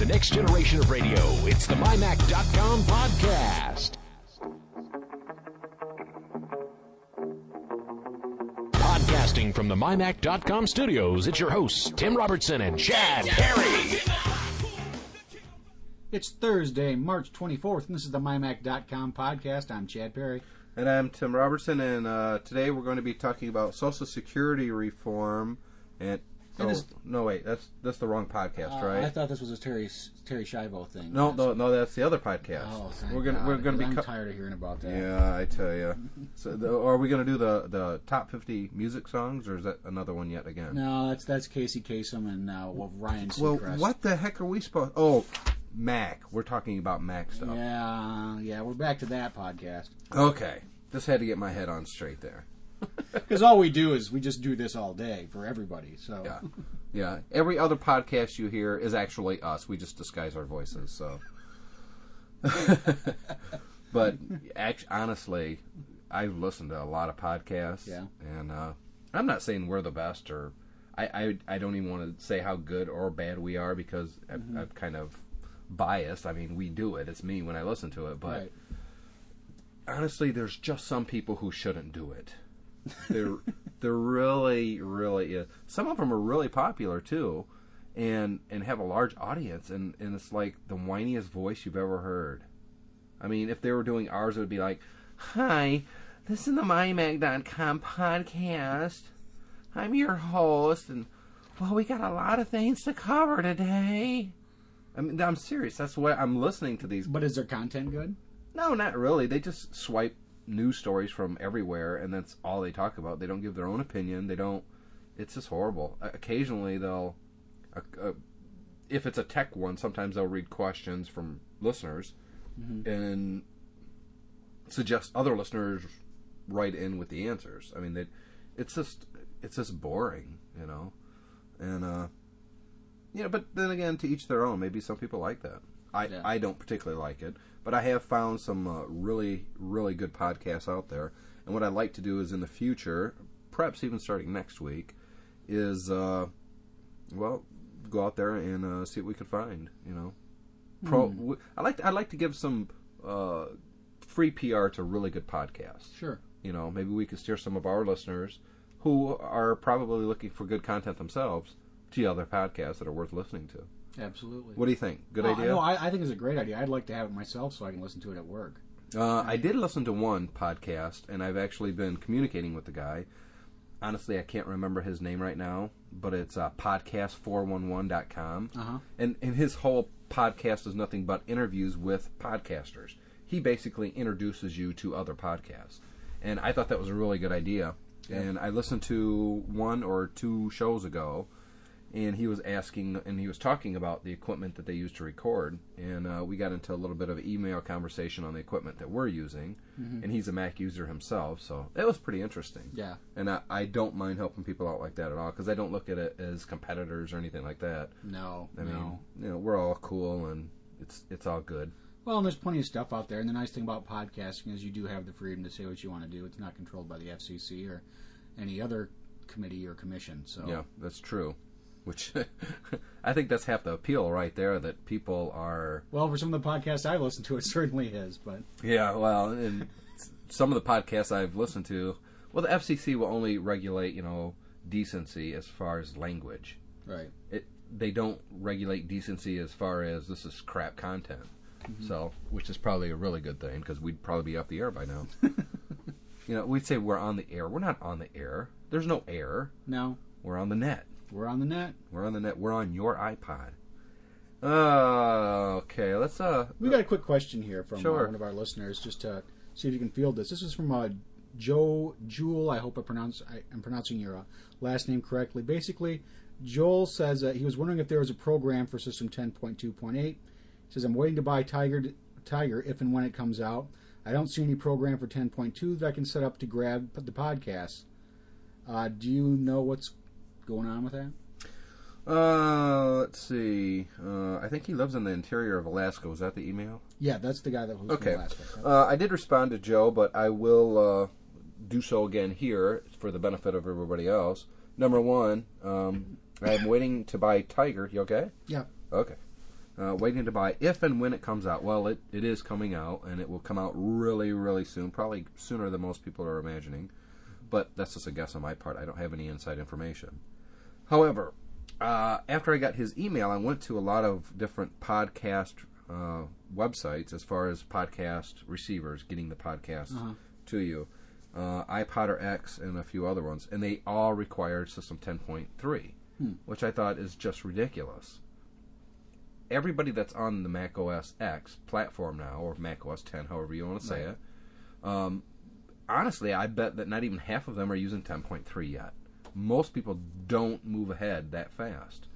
the next generation of radio. It's the MyMac.com podcast. Podcasting from the MyMac.com studios, it's your hosts, Tim Robertson and Chad Perry. It's Thursday, March 24th, and this is the MyMac.com podcast. I'm Chad Perry. And I'm Tim Robertson, and uh, today we're going to be talking about Social Security reform. And, And oh, this- no, wait, that's that's the wrong podcast, Uh, right? I thought this was a Terri Terri Schiavo thing. no, no, no, that's the other podcast. Oh, we're gonna God, we're gonna be. I'm co- tired of hearing about that. yeah, I tell you. So, the, are we going to do the the top 50 music songs, or is that another one yet again? No, that's that's Casey Kasem and uh, well, Ryan Well, what the heck are we supposed? Oh, Mac. We're talking about Mac stuff. Yeah, yeah, we're back to that podcast. Okay, just had to get my head on straight there. Because all we do is we just do this all day for everybody. So Yeah. Yeah. Every other podcast you hear is actually us. We just disguise our voices, so. but act- honestly, I've listened to a lot of podcasts. Yeah. And uh, I'm not saying we're the best or. I, I, I don't even want to say how good or bad we are because I'm, Mm-hmm. I'm kind of biased. I mean, we do it. It's me when I listen to it. But right. honestly, there's just some people who shouldn't do it. They're they're really really uh, some of them are really popular too, and and have a large audience and and it's like the whiniest voice you've ever heard. I mean, if they were doing ours, it would be like, "Hi, this is the MyMac.com podcast. I'm your host, and well, we got a lot of things to cover today." I mean, I'm serious. That's why I'm listening to these But is their content good? no, not really. They just swipe news stories from everywhere, and that's all they talk about. They don't give their own opinion. They don't. It's just horrible. Occasionally, they'll, uh, uh, if it's a tech one, sometimes they'll read questions from listeners and suggest other listeners write in with the answers. I mean, they, it's just it's just boring, you know, and uh, you know. But then again, to each their own. Maybe some people like that. I Yeah. I don't particularly like it, but I have found some uh, really really good podcasts out there. And what I'd like to do is in the future, perhaps even starting next week, is uh, well go out there and uh, see what we could find. You know, pro. w- I like to, I like to give some uh, free PR to really good podcasts. Sure. You know, maybe we could steer some of our listeners who are probably looking for good content themselves to other podcasts that are worth listening to. Absolutely. What do you think? Good idea. No, I, I think it's a great idea. I'd like to have it myself so I can listen to it at work. Uh, I did listen to one podcast, and I've actually been communicating with the guy. Honestly, I can't remember his name right now, but it's uh, podcast411.com. Uh huh. And, and his whole podcast is nothing but interviews with podcasters. He basically introduces you to other podcasts. And I thought that was a really good idea. And I listened to one or two shows ago, and he was asking, and he was talking about the equipment that they use to record. And uh, we got into a little bit of email conversation on the equipment that we're using. And he's a Mac user himself, so it was pretty interesting. Yeah. And I, I don't mind helping people out like that at all because I don't look at it as competitors or anything like that. No. I no. mean, you know, we're all cool and it's it's all good. Well, and there's plenty of stuff out there, and the nice thing about podcasting is you do have the freedom to say what you want to do. It's not controlled by the FCC or any other committee or commission. So Yeah, that's true. Which I think that's half the appeal right there that people are. well, for some of the podcasts I listen to, it certainly is. But Yeah, well, and some of the podcasts I've listened to, well, the FCC will only regulate you know decency as far as language. right, It they don't regulate decency as far as this is crap content. Mm-hmm. So, which is probably a really good thing because we'd probably be off the air by now. you know, we'd say we're on the air. We're not on the air. There's no air. no, We're on the net. We're on the net. We're on the net. We're on your iPod. Uh, okay, let's uh. We got a quick question here from uh, one of our listeners, just to see if you can field this. This is from uh, Joe Jewel. I hope I pronounce I, I'm pronouncing your uh, last name correctly. Basically, Joel says uh, he was wondering if there was a program for System 10.2.8. He says I'm waiting to buy Tiger Tiger if and when it comes out. I don't see any program for 10.2 that I can set up to grab the podcast. Uh, do you know what's going on with that? Uh, let's see. Uh, I think he lives in the interior of Alaska. Was that the email? Yeah, that's the guy that was Okay. Uh, I did respond to Joe, but I will uh, do so again here for the benefit of everybody else. Number one, um, I'm waiting to buy Tiger. You okay? yeah. Okay. Uh, waiting to buy if and when it comes out. Well, it, it is coming out, and it will come out really, really soon. Probably sooner than most people are imagining. But that's just a guess on my part. I don't have any inside information. However, uh, after I got his email, I went to a lot of different podcast uh, websites as far as podcast receivers getting the podcast to you. Uh, iPodder X and a few other ones, and they all required System 10.3, which I thought is just ridiculous. Everybody that's on the Mac OS X platform now, or Mac OS 10, however you want to say Right. it, um, honestly, I bet that not even half of them are using 10.3 yet. Most people don't move ahead that fast.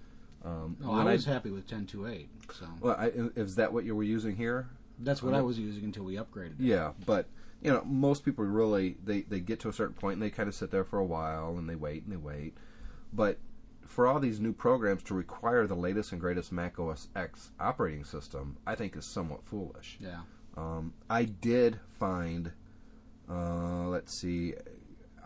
Um, Oh, I was happy with 10.2.8, so well, I, is that what you were using here? that's what I was using until we upgraded. it. Yeah, but you know, most people really they they get to a certain point and they kind of sit there for a while and they wait and they wait. But for all these new programs to require the latest and greatest Mac OS X operating system, I think is somewhat foolish. Yeah. Um, I did find, uh, let's see,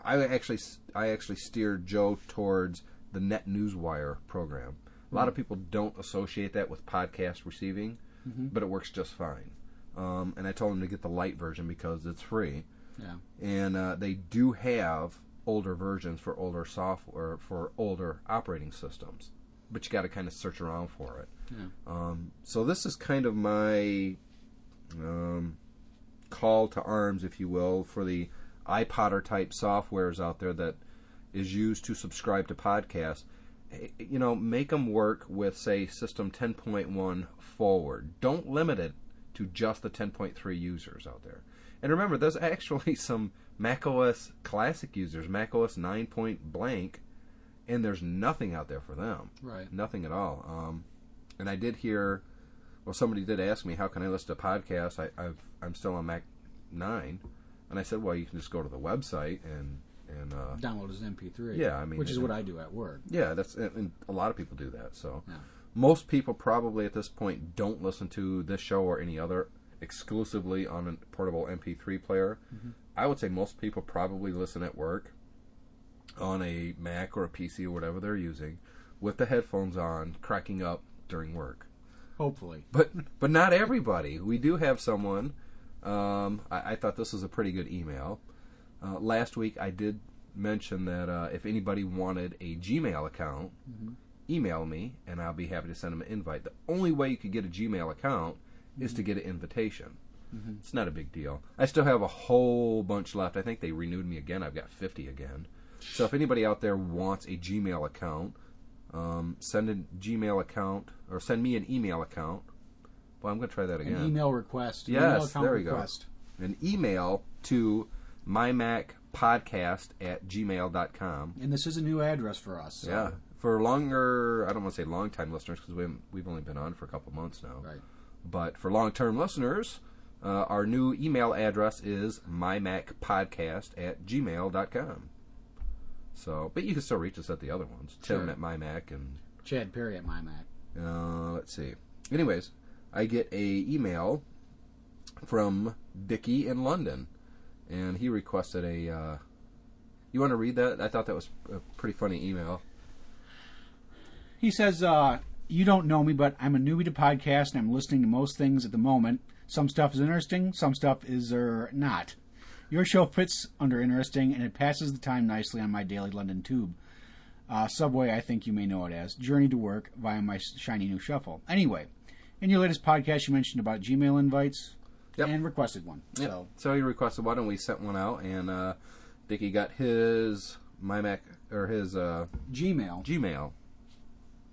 I actually I actually steered Joe towards the NetNewsWire program. A lot of people don't associate that with podcast receiving, but it works just fine. Um, and I told him to get the light version because it's free, Yeah. and uh, they do have older versions for older software for older operating systems, but you got to kind of search around for it. Yeah. Um, so this is kind of my um, call to arms, if you will, for the iPodder type softwares out there that is used to subscribe to podcasts. Eh, You know, make them work with, say, System 10.1 forward. Don't limit it to just the 10.3 users out there. And remember, there's actually some macOS classic users, macOS 9 point blank, and there's nothing out there for them. Right. Nothing at all. Um, and I did hear, well, somebody did ask me, how can I listen to podcasts? I, I've, I'm still on Mac 9. And I said, well, you can just go to the website and, and uh, Download as MP3. Yeah, I mean, which is what I do at work. yeah, that's and, and a lot of people do that. So Yeah. most people probably at this point don't listen to this show or any other exclusively on a portable MP3 player. I would say most people probably listen at work on a Mac or a PC or whatever they're using with the headphones on, cracking up during work. Hopefully. But but not everybody. We do have someone. Um, I, I thought this was a pretty good email. Uh, last week I did mention that uh, if anybody wanted a Gmail account, email me and I'll be happy to send them an invite. The only way you could get a Gmail account is to get an invitation. It's not a big deal. I still have a whole bunch left. I think they renewed me again. I've got 50 again. So if anybody out there wants a Gmail account, um, send a Gmail account or send me an email account. Well, I'm going to try that again. An email request. An email Yes, account there we go. request. An email to mymacpodcast at gmail.com. And this is a new address for us. so- Yeah. For longer, I don't want to say long time listeners because we've, we've only been on for a couple months now. Right. But for long term listeners, uh, our new email address is mymacpodcast at gmail.com. So, but you can still reach us at the other ones. Tim Sure. at mymac and Chad Perry at my Mac. uh, let's see. Anyways, I get a email from Dickie in London, and he requested a. Uh, you want to read that? I thought that was a pretty funny email. He says, uh, You don't know me, but I'm a newbie to podcast and I'm listening to most things at the moment. Some stuff is interesting, some stuff is er, not. Your show fits under interesting and it passes the time nicely on my daily London tube. Uh, subway, I think you may know it as. Journey to work via my shiny new shuffle. Anyway, in your latest podcast, you mentioned about Gmail invites Yep. and requested one. Yep. So, So he requested one, and we sent one out, and uh, Dickie got his mymac or his uh, Gmail. Gmail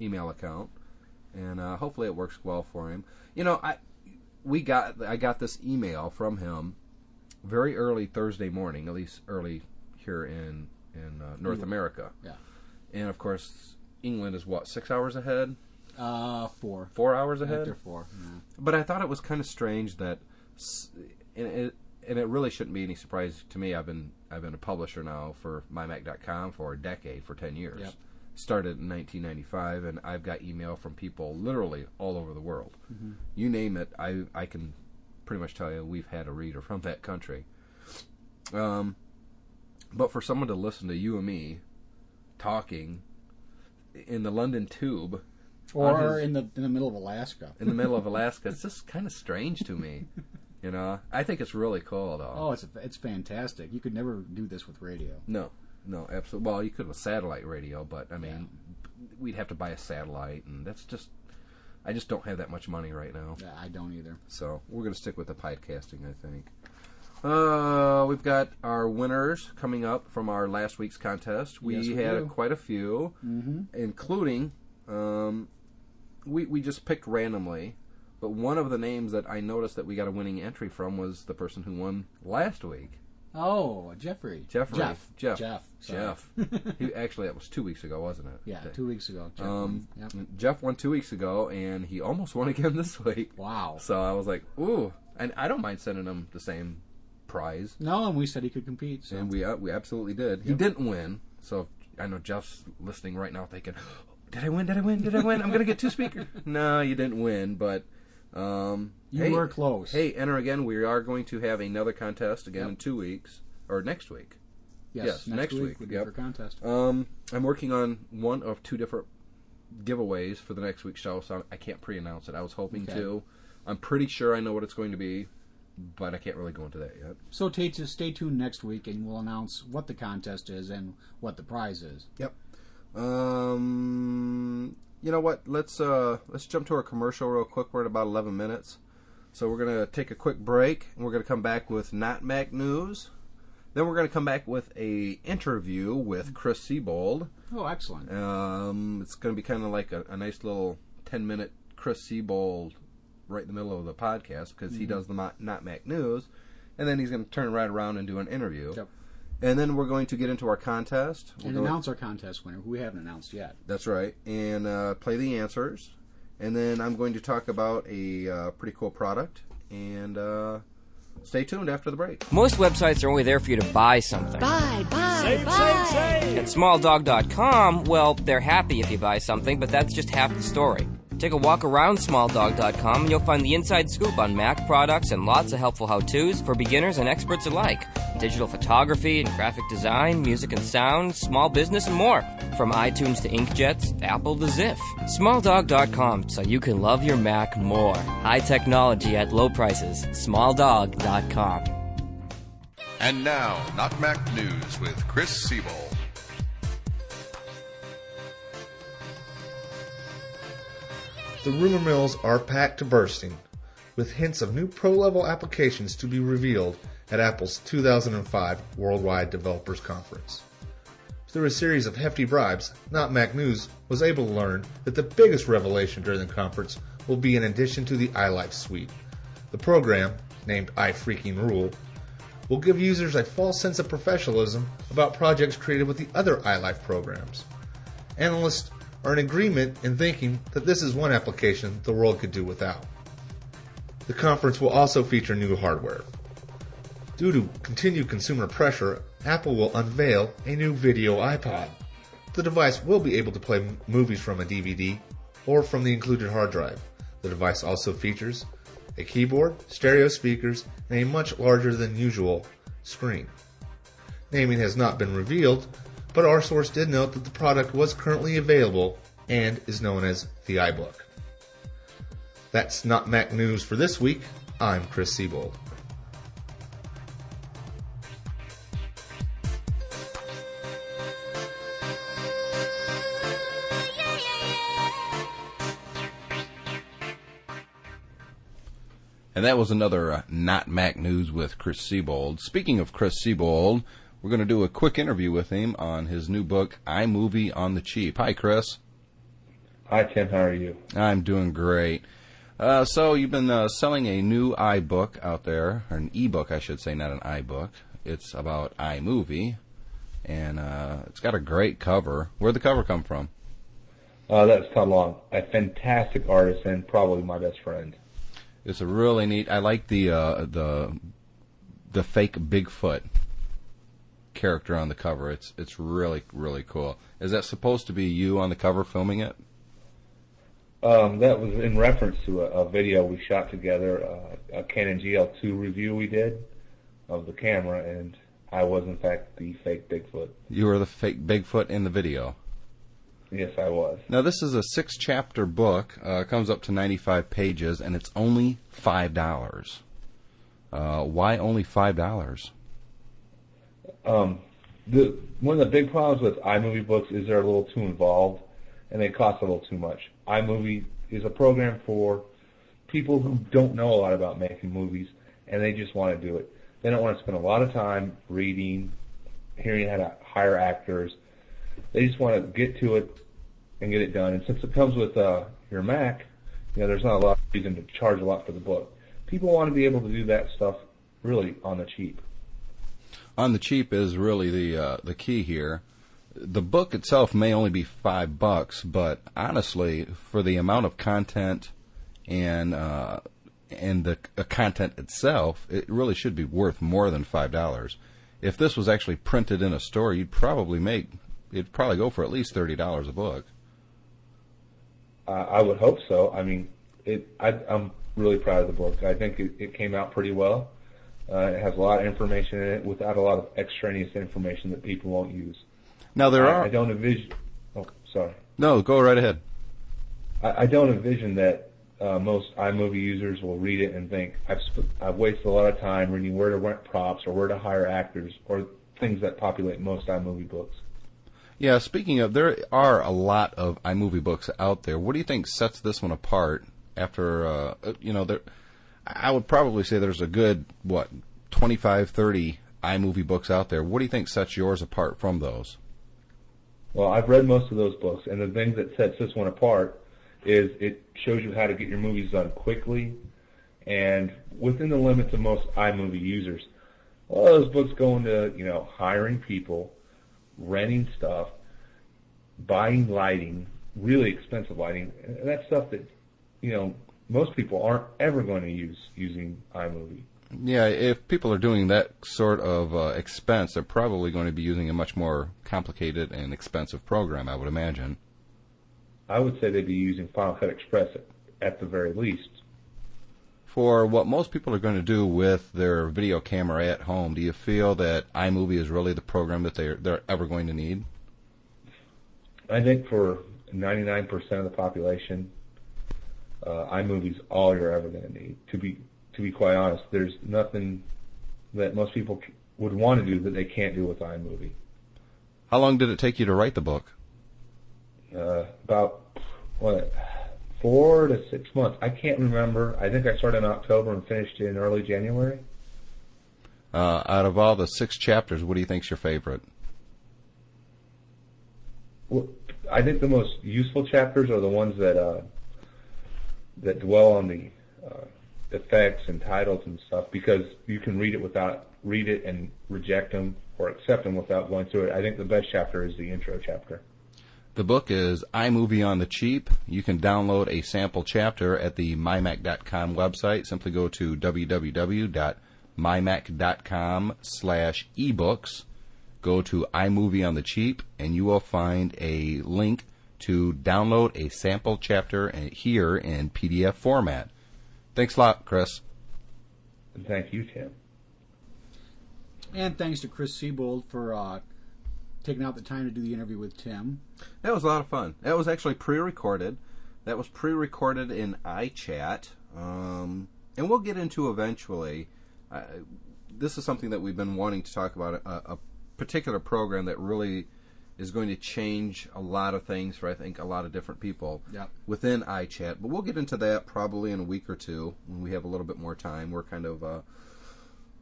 email account, and uh, hopefully it works well for him. You know, I we got I got this email from him very early Thursday morning, at least early here in in uh, North America, yeah. and of course England is what six hours ahead, Uh, four. four hours ahead. After four. Yeah. But I thought it was kind of strange that, and it, and it really shouldn't be any surprise to me. I've been I've been a publisher now for mymac.com for a decade, for ten years. Yep. Started in 1995, and I've got email from people literally all over the world. You name it, I I can pretty much tell you we've had a reader from that country. Um, but for someone to listen to you and me talking in the London Tube or his- in the in the middle of Alaska. in the middle of Alaska. It's just kind of strange to me. You know, I think it's really cool though. Oh, it's it's fantastic. You could never do this with radio. No, no, absolutely. Well, you could with satellite radio, but I mean, we'd have to buy a satellite, and that's just. I just don't have that much money right now, Yeah, I don't either. so we're going to stick with the podcasting. I think. Uh, we've got our winners coming up from our last week's contest. We, Yes, had quite a few, Mm-hmm. including um, we we just picked randomly. But one of the names that I noticed that we got a winning entry from was the person who won last week. Oh, Jeffrey. Jeffrey. Jeff. Jeff. Jeff. Jeff. he, actually, that was two weeks ago, wasn't it? Yeah, two weeks ago. Jeff. Um, Yep. Jeff won two weeks ago, and he almost won again this week. Wow. So I was like, ooh, and I don't mind sending him the same prize, No, and we said he could compete. So. and we uh, we absolutely did. He didn't win, so I know Jeff's listening right now, thinking, "Did I win? Did I win? Did I win? I'm gonna get two speakers." no, you didn't win, but um, you hey, were close. Hey, enter again. We are going to have another contest again Yep. in two weeks or next week. yes, yes, next, next week, week, would be yep. for contest. Um, I'm working on one of two different giveaways for the next week's show, so I can't pre-announce it. I was hoping Okay. to. I'm pretty sure I know what it's going to be, but I can't really go into that yet. So stay, stay tuned next week, and we'll announce what the contest is and what the prize is. Yep. Um, you know what? Let's uh let's jump to our commercial real quick. We're at about 11 minutes, so we're gonna take a quick break, and we're gonna come back with not Mac news. Then we're gonna come back with a interview with Chris Siebold. Oh, excellent. Um, it's going to be kind of like a, a nice little 10 minute Chris Siebold right in the middle of the podcast because he does the Not Mac News. And then he's going to turn right around and do an interview. Yep. And then we're going to get into our contest. We're And announce our contest winner, who we haven't announced yet. That's right. And uh, play the answers. And then I'm going to talk about a uh, pretty cool product. And uh, stay tuned after the break. Most websites are only there for you to buy something. Buy, buy, buy. At smalldog.com, well, they're happy if you buy something, but that's just half the story. Take a walk around smalldog.com and you'll find the inside scoop on Mac products and lots of helpful how to's for beginners and experts alike. Digital photography and graphic design, music and sound, small business, and more. From iTunes to inkjets, Apple to Ziff. Smalldog.com so you can love your Mac more. High technology at low prices. Smalldog.com. And now, Not Mac News with Chris Siebold. The rumor mills are packed to bursting, with hints of new pro level applications to be revealed at Apple's 2005 Worldwide Developers Conference. Through a series of hefty bribes, Not Mac News was able to learn that the biggest revelation during the conference will be an addition to the iLife suite. The program, named iFreaking Rule, will give users a false sense of professionalism about projects created with the other iLife programs. Analysts are in agreement in thinking that this is one application the world could do without. The conference will also feature new hardware. Due to continued consumer pressure, Apple will unveil a new video iPod. The device will be able to play movies from a DVD or from the included hard drive. The device also features a keyboard, stereo speakers, and a much larger than usual screen. Naming has not been revealed, but our source did note that the product was currently available and is known as the iBook. That's not Mac news for this week. I'm Chris Siebold. And that was another uh, Not Mac News with Chris Siebold. Speaking of Chris Siebold, we're going to do a quick interview with him on his new book, iMovie on the Cheap. Hi, Chris. Hi, Tim. How are you? I'm doing great. Uh, so you've been uh, selling a new iBook out there, or an ebook, I should say, not an iBook. It's about iMovie, and uh, it's got a great cover. Where'd the cover come from? Uh, that's Todd Long, a fantastic artist and probably my best friend. It's a really neat. I like the uh, the the fake Bigfoot character on the cover. It's it's really really cool. Is that supposed to be you on the cover filming it? Um, that was in reference to a, a video we shot together, uh, a Canon GL2 review we did of the camera, and I was in fact the fake Bigfoot. You were the fake Bigfoot in the video. Yes, I was. Now, this is a six chapter book, uh, comes up to 95 pages, and it's only $5. Uh, why only $5? Um, the one of the big problems with iMovie books is they're a little too involved, and they cost a little too much. iMovie is a program for people who don't know a lot about making movies, and they just want to do it. They don't want to spend a lot of time reading, hearing how to hire actors. They just want to get to it and get it done. And since it comes with uh, your Mac, you know, there's not a lot of reason to charge a lot for the book. People want to be able to do that stuff really on the cheap. On the cheap is really the uh, the key here. The book itself may only be five bucks, but honestly, for the amount of content and uh, and the uh, content itself, it really should be worth more than five dollars. If this was actually printed in a store, you'd probably make it'd probably go for at least thirty dollars a book. I would hope so. I mean, it. I, I'm really proud of the book. I think it, it came out pretty well. Uh, it has a lot of information in it without a lot of extraneous information that people won't use. Now there I, are I don't envision. Oh, sorry. no. Go right ahead. I, I don't envision that uh, most iMovie users will read it and think I've sp- I've wasted a lot of time reading where to rent props or where to hire actors or things that populate most iMovie books. Yeah, speaking of, there are a lot of iMovie books out there. What do you think sets this one apart? After uh, you know, there, I would probably say there's a good what 25, 30 iMovie books out there. What do you think sets yours apart from those? Well, I've read most of those books, and the thing that sets this one apart is it shows you how to get your movies done quickly and within the limits of most iMovie users. A lot of those books go into, you know, hiring people, renting stuff, buying lighting, really expensive lighting, and that's stuff that, you know, most people aren't ever going to use using iMovie. Yeah, if people are doing that sort of uh, expense, they're probably going to be using a much more complicated and expensive program, I would imagine. I would say they'd be using Final Cut Express at, at the very least. For what most people are going to do with their video camera at home, do you feel that iMovie is really the program that they're they're ever going to need? I think for 99% of the population, uh, iMovie's all you're ever going to need. To be to be quite honest, there's nothing that most people c- would want to do that they can't do with iMovie. How long did it take you to write the book? Uh, about what four to six months. I can't remember. I think I started in October and finished in early January. Uh, out of all the six chapters, what do you think's your favorite? Well, I think the most useful chapters are the ones that uh, that dwell on the uh, effects and titles and stuff because you can read it without read it and reject them or accept them without going through it. I think the best chapter is the intro chapter. The book is iMovie on the Cheap. You can download a sample chapter at the mymac.com website. Simply go to www.mymac.com slash ebooks. Go to iMovie on the Cheap, and you will find a link to download a sample chapter here in PDF format. Thanks a lot, Chris. And thank you, Tim. And thanks to Chris Siebold for uh, taking out the time to do the interview with Tim. That was a lot of fun. That was actually pre-recorded. That was pre-recorded in iChat, um, and we'll get into eventually. Uh, this is something that we've been wanting to talk about. A, a particular program that really is going to change a lot of things for I think a lot of different people Yep. within iChat. But we'll get into that probably in a week or two when we have a little bit more time. We're kind of uh,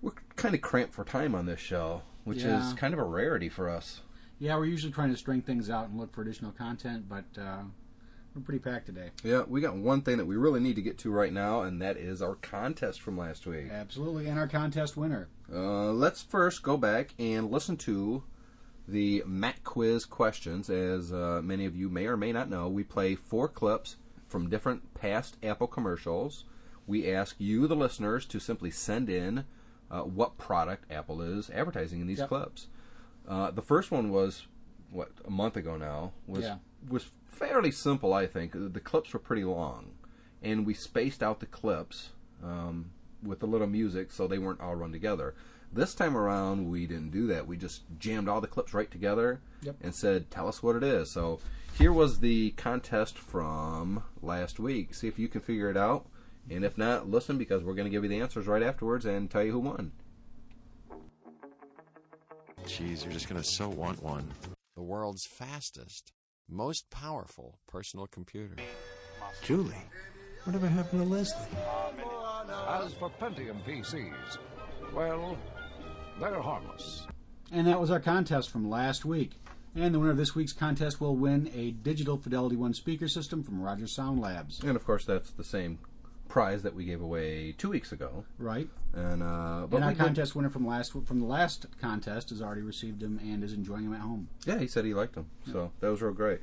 we're kind of cramped for time on this show, which Yeah. is kind of a rarity for us. Yeah, we're usually trying to string things out and look for additional content, but uh, we're pretty packed today. Yeah, we got one thing that we really need to get to right now, and that is our contest from last week. Absolutely, and our contest winner. Uh, let's first go back and listen to the Mac Quiz questions. As uh, many of you may or may not know, we play four clips from different past Apple commercials. We ask you, the listeners, to simply send in uh, what product Apple is advertising in these Yep. clips. Uh, the first one was what a month ago now was Yeah. was fairly simple. I think the clips were pretty long, and we spaced out the clips um, with a little music so they weren't all run together. This time around, we didn't do that. We just jammed all the clips right together Yep. and said, "Tell us what it is." So here was the contest from last week. See if you can figure it out, and if not, listen because we're going to give you the answers right afterwards and tell you who won. Jeez, you're just going to so want one. The world's fastest, most powerful personal computer. Julie, whatever happened to Leslie? As for Pentium PCs, well, they're harmless. And that was our contest from last week. And the winner of this week's contest will win a digital Fidelity One speaker system from Rogers Sound Labs. And of course, that's the same prize that we gave away two weeks ago. Right. And uh, but and our we did- contest winner from last from the last contest has already received them and is enjoying them at home. Yeah, he said he liked them. So that was real great.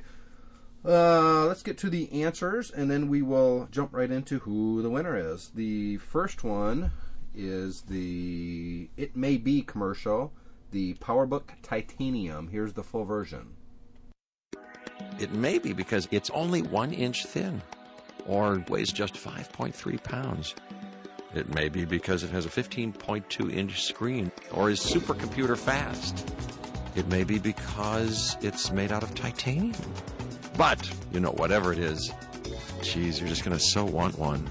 Uh, let's get to the answers, and then we will jump right into who the winner is. The first one is the It May Be commercial, the PowerBook Titanium. Here's the full version. It may be because it's only one inch thin, or weighs just 5.3 pounds. It may be because it has a 15.2 inch screen, or is supercomputer fast. It may be because it's made out of titanium. But, you know, whatever it is, geez, you're just going to so want one.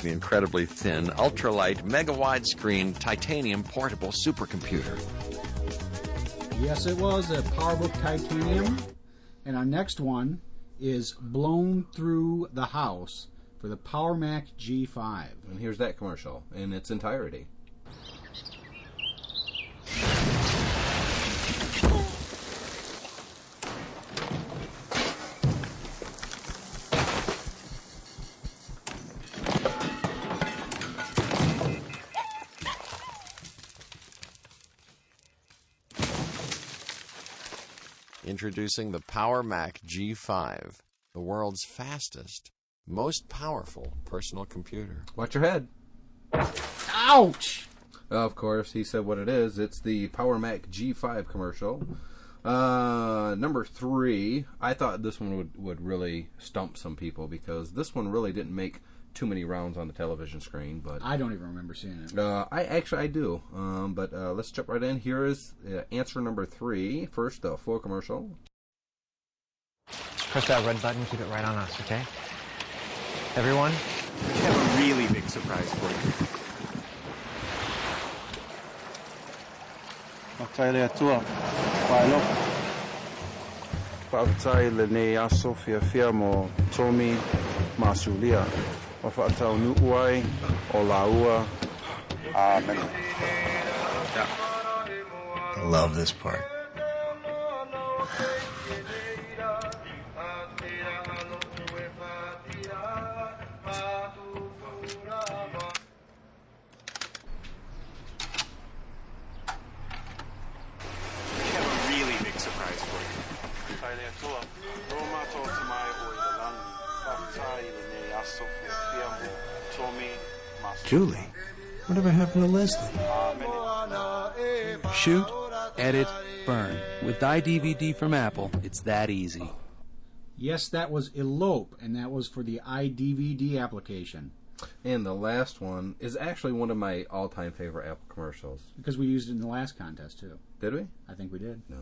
The incredibly thin, ultralight, mega widescreen titanium portable supercomputer. Yes, it was a PowerBook Titanium. And our next one is Blown Through the House for the PowerMac G5. And here's that commercial in its entirety. Introducing the Power Mac G5, the world's fastest, most powerful personal computer. Watch your head. Ouch! Of course, he said what it is. It's the Power Mac G5 commercial. Uh, number three, I thought this one would, would really stump some people because this one really didn't make too many rounds on the television screen. But I don't even remember seeing it. uh, I actually I do. Um, but uh, let's jump right in. Here is uh, answer number three. First, the full commercial. Press that red button, keep it right on us, okay? Everyone? We have a really big surprise for you. Makaile atua, paelo. Pa'atai le ne aso fia fia mo Tommy Masulia. Ma whaatau nuuai o laua. Amen. I love this part. Julie, whatever happened to Leslie? Shoot, edit, burn. With iDVD from Apple, it's that easy. Yes, that was Elope, and that was for the iDVD application. And the last one is actually one of my all-time favorite Apple commercials. Because we used it in the last contest, too. Did we? I think we did. No,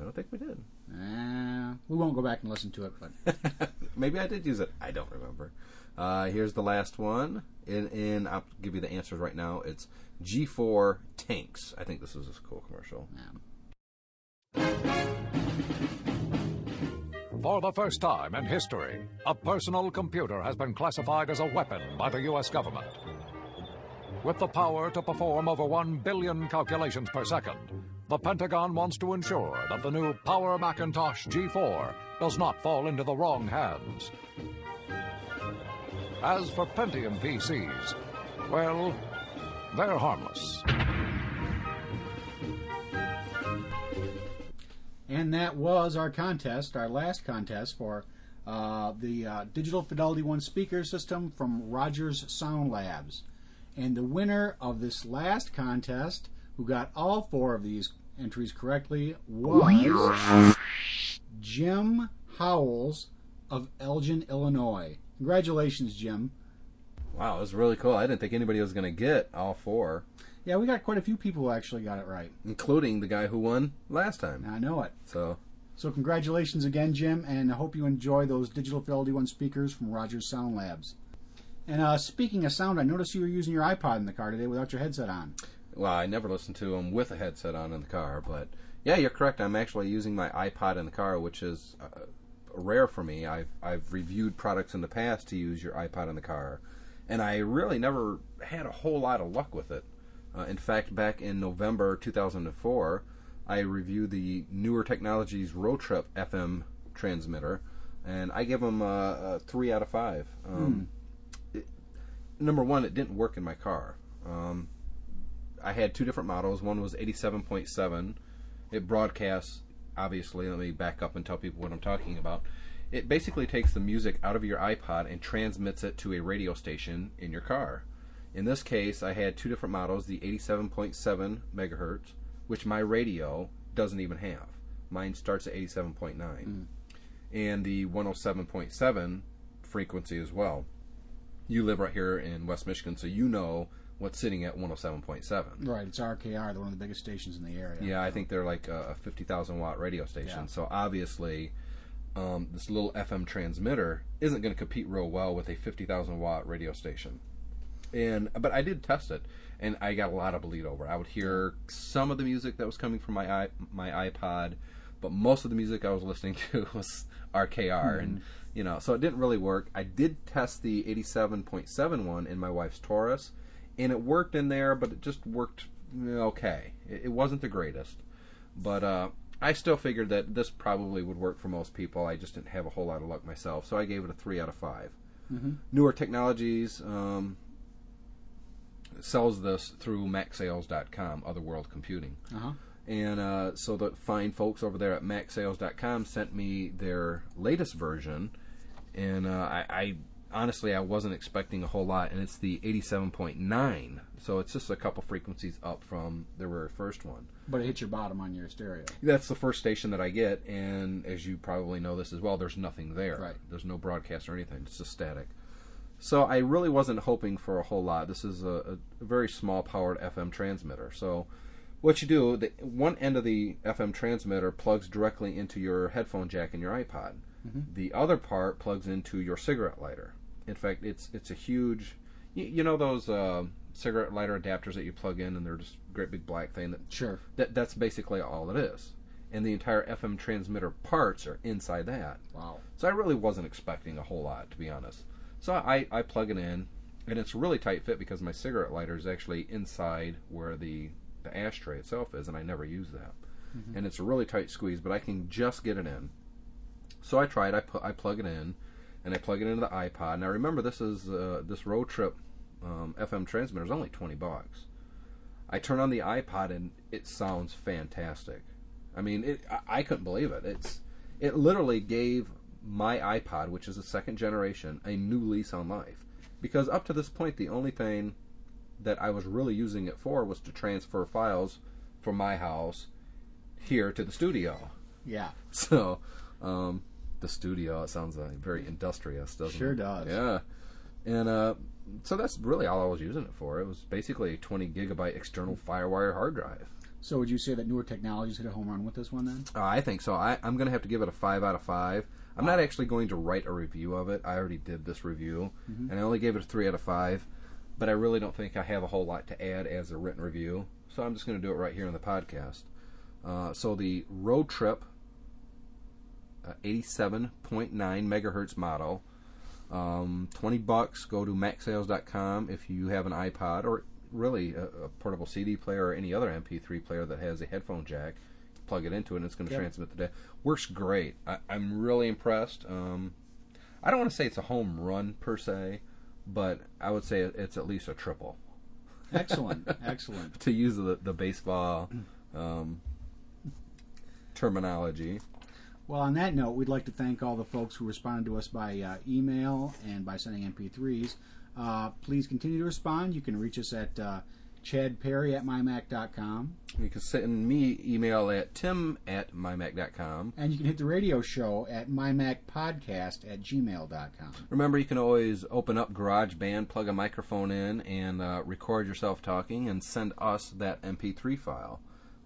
I don't think we did. Uh, we won't go back and listen to it, but Maybe I did use it. I don't remember. Uh, here's the last one. In I'll give you the answers right now. It's G4 tanks. I think this is a cool commercial. For the first time in history, a personal computer has been classified as a weapon by the U.S. government. With the power to perform over 1 billion calculations per second, the Pentagon wants to ensure that the new Power Macintosh G4 does not fall into the wrong hands. As for Pentium PCs, well, they're harmless. And that was our contest, our last contest for uh, the uh, Digital Fidelity One speaker system from Rogers Sound Labs. And the winner of this last contest, who got all four of these entries correctly, was Jim Howells of Elgin, Illinois. Congratulations, Jim. Wow, it was really cool. I didn't think anybody was going to get all four. Yeah, we got quite a few people who actually got it right. including the guy who won last time. I know it. So So congratulations again, Jim, and I hope you enjoy those digital Fidelity One speakers from Rogers Sound Labs. And uh, speaking of sound, I noticed you were using your iPod in the car today without your headset on. Well, I never listen to them with a headset on in the car, but yeah, you're correct. I'm actually using my iPod in the car, which is uh, rare for me. I've I've reviewed products in the past to use your iPod in the car, and I really never had a whole lot of luck with it. Uh, in fact, back in November 2004, I reviewed the Newer Technologies Road Trip FM transmitter, and I give them a, a three out of five. Um, it, number one, it didn't work in my car. Um, I had two different models. One was 87.7. It broadcasts, obviously, let me back up and tell people what I'm talking about. It basically takes the music out of your iPod and transmits it to a radio station in your car. In this case, I had two different models the 87.7 megahertz, which my radio doesn't even have. Mine starts at 87.9, mm. and the 107.7 frequency as well. You live right here in West Michigan, so you know what's sitting at 107.7. Right, it's RKR, the one of the biggest stations in the area. Yeah, I think they're like a 50,000 watt radio station. Yeah. So obviously, um, this little FM transmitter isn't going to compete real well with a 50,000 watt radio station. And but I did test it, and I got a lot of bleed over. I would hear some of the music that was coming from my i my iPod, but most of the music I was listening to was RKR, and you know, so it didn't really work. I did test the 87.7 one in my wife's Taurus, and it worked in there, but it just worked okay. It, it wasn't the greatest, but uh, I still figured that this probably would work for most people. I just didn't have a whole lot of luck myself, so I gave it a three out of 5 Mhm. Newer Technologies um, sells this through MacSales.com, Otherworld Computing. Uh-huh. And uh, so the fine folks over there at MacSales.com sent me their latest version, and uh, I, I honestly I wasn't expecting a whole lot, and it's the 87.9, so it's just a couple frequencies up from the very first one. But it hits your bottom on your stereo. That's the first station that I get, and as you probably know this as well, there's nothing there. Right. There's no broadcast or anything. It's just static. So I really wasn't hoping for a whole lot. This is a, a very small powered FM transmitter. So what you do, the one end of the FM transmitter plugs directly into your headphone jack in your iPod. Mhm. The other part plugs into your cigarette lighter. In fact, it's it's a huge. You, you know those uh, cigarette lighter adapters that you plug in, and they're just great big black thing that Sure. that that's basically all it is. And the entire FM transmitter parts are inside that. Wow. So I really wasn't expecting a whole lot, to be honest. So I, I plug it in, and it's a really tight fit because my cigarette lighter is actually inside where the, the ashtray itself is, and I never use that. Mhm. And it's a really tight squeeze, but I can just get it in. So I tried. I put I plug it in, and I plug it into the iPod. Now remember, this is uh, this road trip um, FM transmitter is only twenty bucks. I turn on the iPod and it sounds fantastic. I mean, it, I, I couldn't believe it. It's it literally gave my iPod, which is a second generation, a new lease on life. Because up to this point, the only thing that I was really using it for was to transfer files from my house here to the studio. Yeah. So, um, the studio, it sounds uh, very industrious, doesn't Sure it? does. Yeah. And uh, so that's really all I was using it for. It was basically a 20 gigabyte external Firewire hard drive. So would you say that newer technologies hit a home run with this one then? Uh, I think so. I, I'm going to have to give it a 5 out of 5. I'm not actually going to write a review of it. I already did this review, Mhm. and I only gave it a 3 out of 5. But I really don't think I have a whole lot to add as a written review. So I'm just going to do it right here in the podcast. Uh, so the Road Trip 87.9 megahertz model. Um, 20 bucks. Go to macsales.com if you have an iPod or really a, a portable CD player or any other MP3 player that has a headphone jack. Plug it into it and it's going to Yep. transmit the data. Works great. I, I'm really impressed. Um, I don't want to say it's a home run per se, but I would say it's at least a triple. Excellent, excellent. to use the, the baseball um, terminology. Well, on that note, we'd like to thank all the folks who responded to us by uh, email and by sending MP3s. Uh, please continue to respond. You can reach us at uh, Chad Perry at mymac.com. You can send me email at tim at mymac.com. And you can hit the radio show at mymacpodcast at gmail.com. Remember, you can always open up GarageBand, plug a microphone in, and uh, record yourself talking, and send us that MP3 file.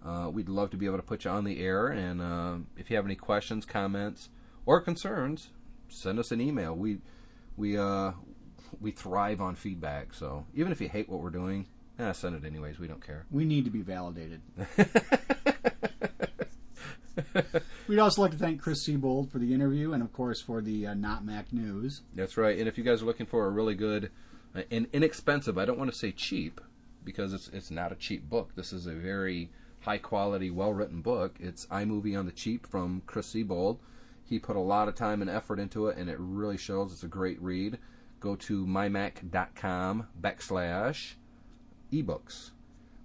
Uh, we'd love to be able to put you on the air, and uh, if you have any questions, comments, or concerns, send us an email. We we uh, we thrive on feedback, so even if you hate what we're doing, eh, send it anyways. We don't care. We need to be validated. We'd also like to thank Chris Siebold for the interview and, of course, for the uh, Not Mac News. That's right. And if you guys are looking for a really good uh, and inexpensive, I don't want to say cheap because it's it's not a cheap book. This is a very high quality, well written book. It's iMovie on the cheap from Chris Siebold. He put a lot of time and effort into it, and it really shows. It's a great read. Go to mymac.com backslash ebooks.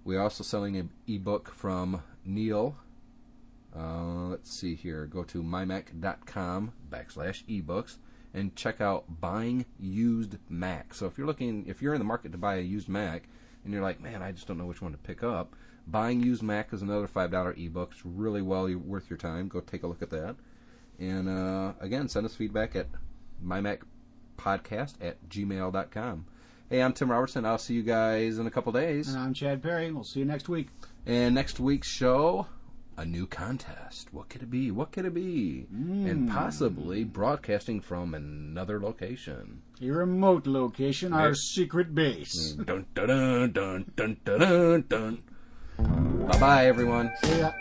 We're also selling an ebook from Neil. Uh, let's see here. Go to mymac.com backslash ebooks and check out buying used Mac. So if you're looking, if you're in the market to buy a used Mac, and you're like, man, I just don't know which one to pick up, buying used Mac is another five dollar ebook. It's really well worth your time. Go take a look at that. And uh, again, send us feedback at mymacpodcast at gmail.com. Hey, I'm Tim Robertson. I'll see you guys in a couple days. And I'm Chad Perry. We'll see you next week. And next week's show, a new contest. What could it be? What could it be? Hmm. And possibly broadcasting from another location. A remote location, our secret base. Hmm. Dun dun dun dun dun dun dun. Bye bye, everyone. See ya.